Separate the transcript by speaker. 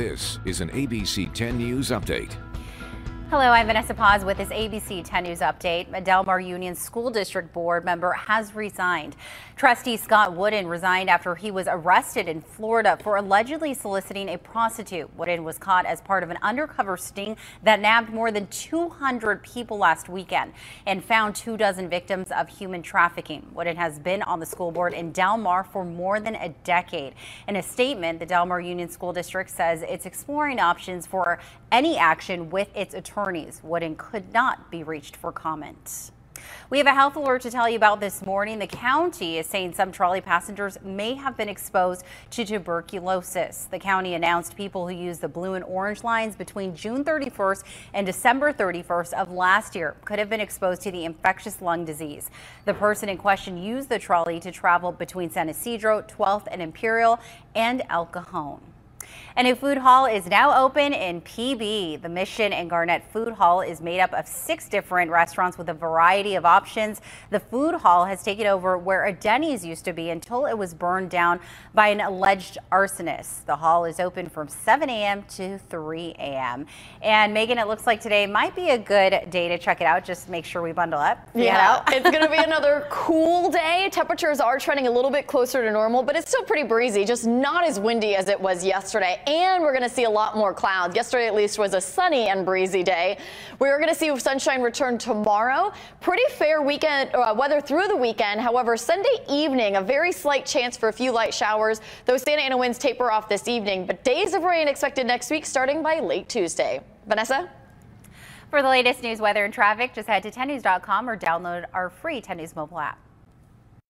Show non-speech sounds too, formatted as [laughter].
Speaker 1: This is an ABC 10 News Update.
Speaker 2: Hello, I'm Vanessa Paz with this ABC 10 News update. Del Mar Union School District Board member has resigned. Trustee Scott Wooden resigned after he was arrested in Florida for allegedly soliciting a prostitute. Wooden was caught as part of an undercover sting that nabbed more than 200 people last weekend and found two dozen victims of human trafficking. Wooden has been on the school board in Del Mar for more than a decade. In a statement, the Del Mar Union School District says it's exploring options for any action with its attorney attorneys would and could not be reached for comment. We have a health alert to tell you about this morning. The county is saying some trolley passengers may have been exposed to tuberculosis. The county announced people who used the blue and orange lines between June 31st and December 31st of last year could have been exposed to the infectious lung disease. The person in question used the trolley to travel between San Ysidro, 12th and Imperial and El Cajon. A new food hall is now open in PB. The Mission and Garnet Food Hall is made up of six different restaurants with a variety of options. The food hall has taken over where a Denny's used to be until it was burned down by an alleged arsonist. The hall is open from 7 a.m. to 3 a.m. And Megan, it looks like today might be a good day to check it out. Just make sure we bundle up.
Speaker 3: Yeah, it's going to be [laughs] another cool day. Temperatures are trending a little bit closer to normal, but it's still pretty breezy, just not as windy as it was yesterday and we're going to see a lot more clouds. Yesterday, at least, was a sunny and breezy day. We're going to see sunshine return tomorrow. Pretty fair weekend uh, weather through the weekend. However, Sunday evening, a very slight chance for a few light showers. Those Santa Ana winds taper off this evening, but days of rain expected next week starting by late Tuesday. Vanessa?
Speaker 2: For the latest news, weather, and traffic, just head to 10news.com or download our free 10 News mobile app.